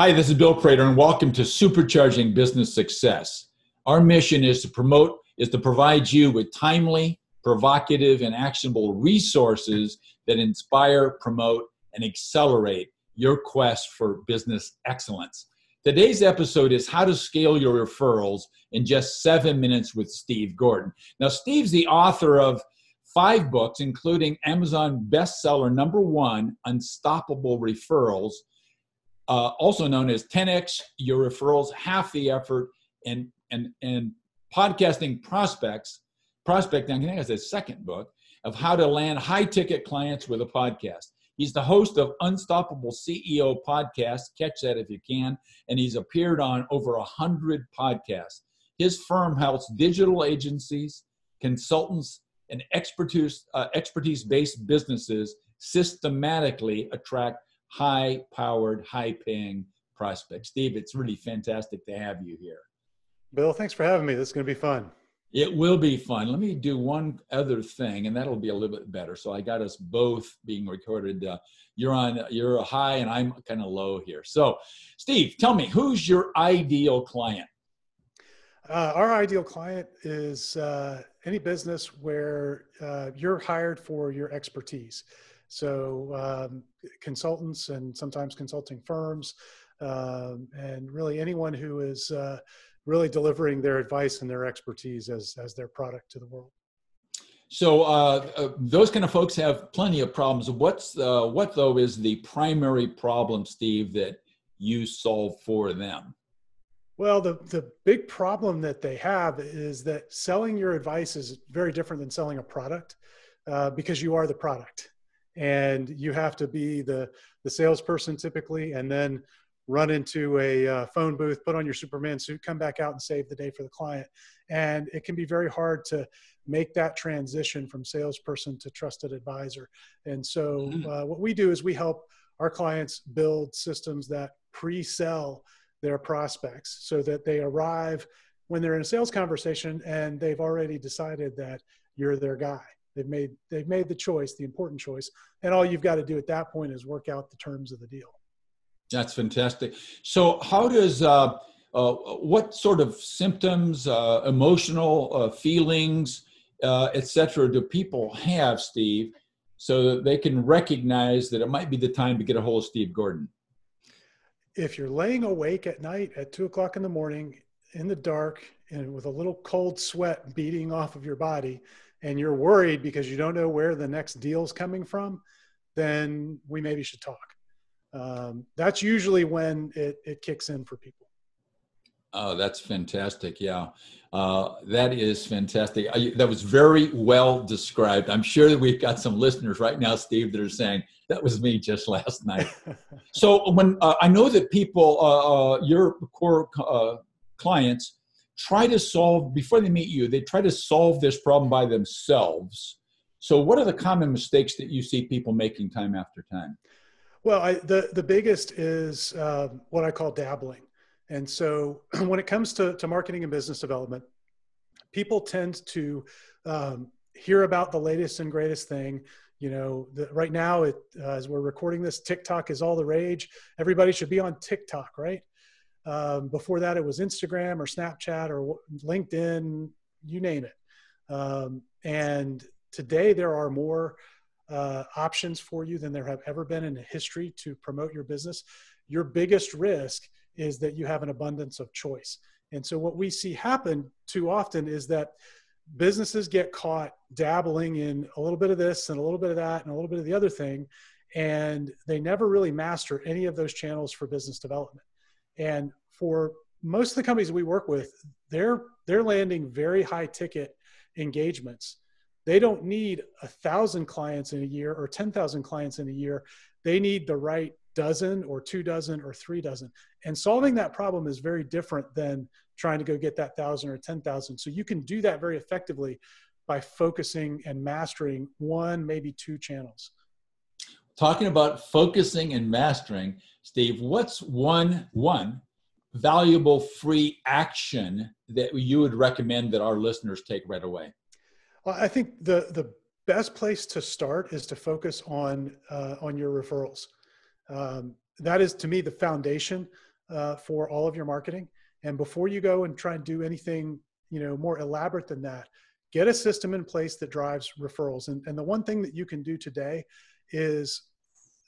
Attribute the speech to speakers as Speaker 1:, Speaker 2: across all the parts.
Speaker 1: Hi, this is Bill Prater, and welcome to Supercharging Business Success. Our mission is to promote, is to provide you with timely, provocative, and actionable resources that inspire, promote, and accelerate your quest for business excellence. Today's episode is how to scale your referrals in just seven minutes with Steve Gordon. Now, Steve's the author of five books, including Amazon bestseller number one, Unstoppable Referrals uh, also known as 10x your referrals half the effort and and and podcasting prospects prospecting i think that's his second book of how to land high ticket clients with a podcast. He's the host of unstoppable ceo podcast catch that if you can. And he's appeared on over a hundred podcasts. His firm helps digital agencies consultants and expertise uh, expertise based businesses systematically attract high powered, high paying prospects. Steve, it's really fantastic to have you here.
Speaker 2: Bill, thanks for having me. This is going to be fun.
Speaker 1: It will be fun. Let me do one other thing, and that'll be a little bit better. So I got us both being recorded. Uh, you're on, you're high, and I'm kind of low here. So, Steve, tell me, who's your ideal client?
Speaker 2: Uh, our ideal client is uh, any business where uh, you're hired for your expertise. So um, consultants and sometimes consulting firms, um, and really anyone who is uh, really delivering their advice and their expertise as as their product to the world.
Speaker 1: So uh, uh, those kind of folks have plenty of problems. What's uh, what though is the primary problem, Steve, that you solve for them?
Speaker 2: Well, the the big problem that they have is that selling your advice is very different than selling a product uh, because you are the product and you have to be the the salesperson typically and then run into a uh, phone booth put on your superman suit come back out and save the day for the client. And it can be very hard to make that transition from salesperson to trusted advisor. And so mm-hmm. uh, what we do is we help our clients build systems that pre-sell their prospects so that they arrive when they're in a sales conversation and they've already decided that you're their guy They've made they've made the choice, the important choice, and all you've got to do at that point is work out the terms of the deal.
Speaker 1: That's fantastic. So, how does uh, uh, what sort of symptoms, uh, emotional uh, feelings, uh, etc., do people have, Steve, so that they can recognize that it might be the time to get a hold of Steve Gordon?
Speaker 2: If you're laying awake at night at two o'clock in the morning in the dark and with a little cold sweat beating off of your body, and you're worried because you don't know where the next deal's coming from, then we maybe should talk. Um, that's usually when it, it kicks in for people.
Speaker 1: Oh, that's fantastic. Yeah, uh, that is fantastic. I, that was very well described. I'm sure that we've got some listeners right now, Steve, that are saying, that was me just last night. so when uh, I know that people, uh, uh your core uh, clients, try to solve before they meet you they try to solve this problem by themselves. So what are the common mistakes that you see people making time after time?
Speaker 2: Well I, the, the biggest is uh, what i call dabbling. And so when it comes to, to marketing and business development people tend to um, hear about the latest and greatest thing. You know the, right now it, uh, as we're recording this tiktok is all the rage. Everybody should be on tiktok right um, before that, it was Instagram or Snapchat or LinkedIn, you name it. Um, and today, there are more uh, options for you than there have ever been in history to promote your business. Your biggest risk is that you have an abundance of choice. And so, what we see happen too often is that businesses get caught dabbling in a little bit of this and a little bit of that and a little bit of the other thing, and they never really master any of those channels for business development. And for most of the companies we work with, they're they're landing very high ticket engagements. They don't need a thousand clients in a year or ten thousand clients in a year. They need the right dozen or two dozen or three dozen. And solving that problem is very different than trying to go get that thousand or ten thousand. So you can do that very effectively by focusing and mastering one, maybe two channels.
Speaker 1: Talking about focusing and mastering, Steve, what's one one valuable free action that you would recommend that our listeners take right away?
Speaker 2: I think the the best place to start is to focus on uh, on your referrals. Um, that is to me the foundation uh, for all of your marketing. And before you go and try and do anything, you know, more elaborate than that, get a system in place that drives referrals. And, and the one thing that you can do today is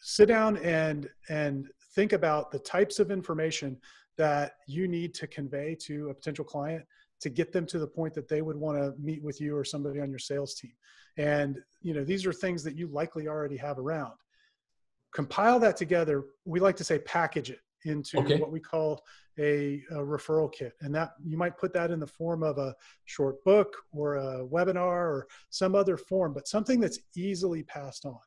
Speaker 2: sit down and and think about the types of information that you need to convey to a potential client to get them to the point that they would want to meet with you or somebody on your sales team. And you know these are things that you likely already have around. Compile that together. We like to say package it into okay. what we call a, a, referral kit. And that you might put that in the form of a short book or a webinar or some other form but something that's easily passed on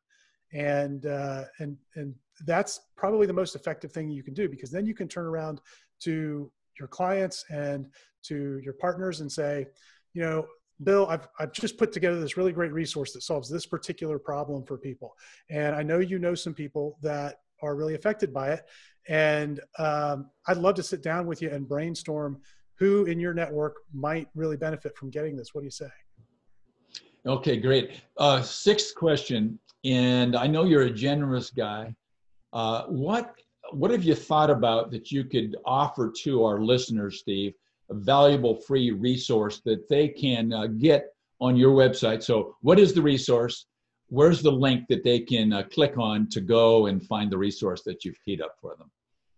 Speaker 2: and uh, and and that's probably the most effective thing you can do because then you can turn around to your clients and to your partners and say you know bill I've, I've just put together this really great resource that solves this particular problem for people. And i know you know some people that are really affected by it. And um, i'd love to sit down with you and brainstorm who in your network might really benefit from getting this. What do you say?
Speaker 1: Okay great. Uh, sixth question and I know you're a generous guy. Uh, what what have you thought about that you could offer to our listeners, Steve? A valuable free resource that they can uh, get on your website. So, what is the resource? Where's the link that they can uh, click on to go and find the resource that you've teed up for them?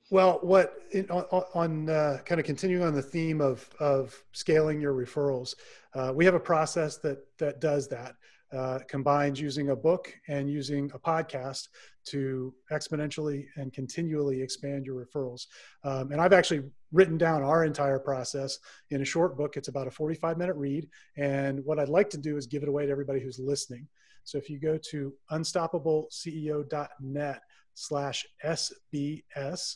Speaker 2: Well, what on, on uh, kind of continuing on the theme of of scaling your referrals, uh, we have a process that that does that uh, combines using a book and using a podcast to exponentially and continually expand your referrals. Um, and I've actually written down our entire process in a short book. It's about a 45 minute read. And what I'd like to do is give it away to everybody who's listening. So if you go to unstoppableceo.net slash SBS,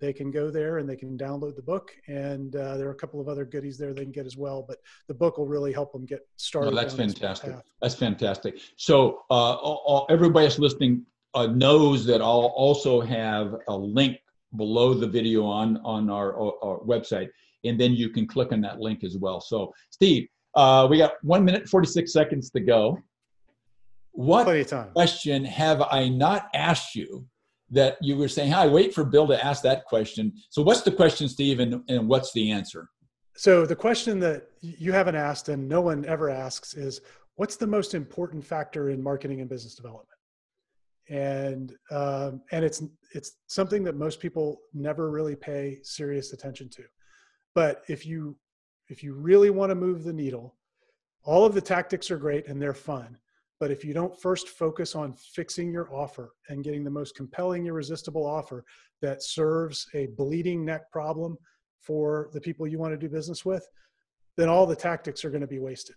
Speaker 2: they can go there and they can download the book and uh, there are a couple of other goodies there they can get as well but the book will really help them get started
Speaker 1: that's fantastic. that's fantastic. So uh, all, everybody that's listening uh, knows that i'll also have a link below the video on on our, our, website and then you can click on that link as well. So steve uh, we got one minute 46 seconds to go. What question have i not asked you that you were saying, "Hi, wait for Bill to ask that question." So, what's the question, Steve, and, and what's the answer?
Speaker 2: So, the question that you haven't asked and no one ever asks is, "What's the most important factor in marketing and business development?" And um, and it's it's something that most people never really pay serious attention to. But if you if you really want to move the needle, all of the tactics are great and they're fun but if you don't first focus on fixing your offer and getting the most compelling, irresistible offer that serves a bleeding neck problem for the people you want to do business with, then all the tactics are going to be wasted.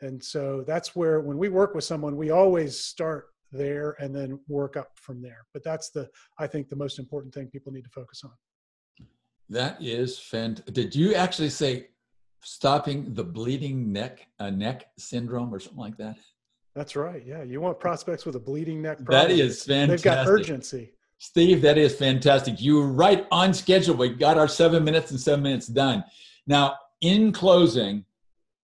Speaker 2: And so that's where, when we work with someone, we always start there and then work up from there. But that's the, I think, the most important thing people need to focus on.
Speaker 1: That is fantastic. Did you actually say stopping the bleeding neck, uh, neck syndrome or something like that?
Speaker 2: That's right. Yeah, you want prospects with a bleeding neck. Problem.
Speaker 1: That is fantastic.
Speaker 2: They've got urgency.
Speaker 1: Steve, that is fantastic. You were right on schedule. We got our seven minutes and seven minutes done. Now, in closing,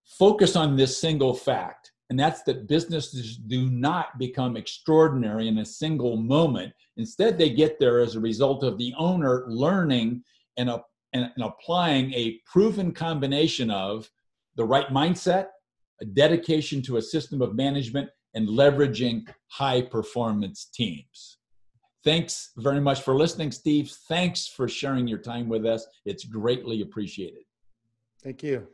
Speaker 1: focus on this single fact, and that's that businesses do not become extraordinary in a single moment. Instead, they get there as a result of the owner learning and, and, and applying a proven combination of the right mindset, a dedication to a system of management, and leveraging high performance teams. Thanks very much for listening, Steve. Thanks for sharing your time with us. It's greatly appreciated.
Speaker 2: Thank you.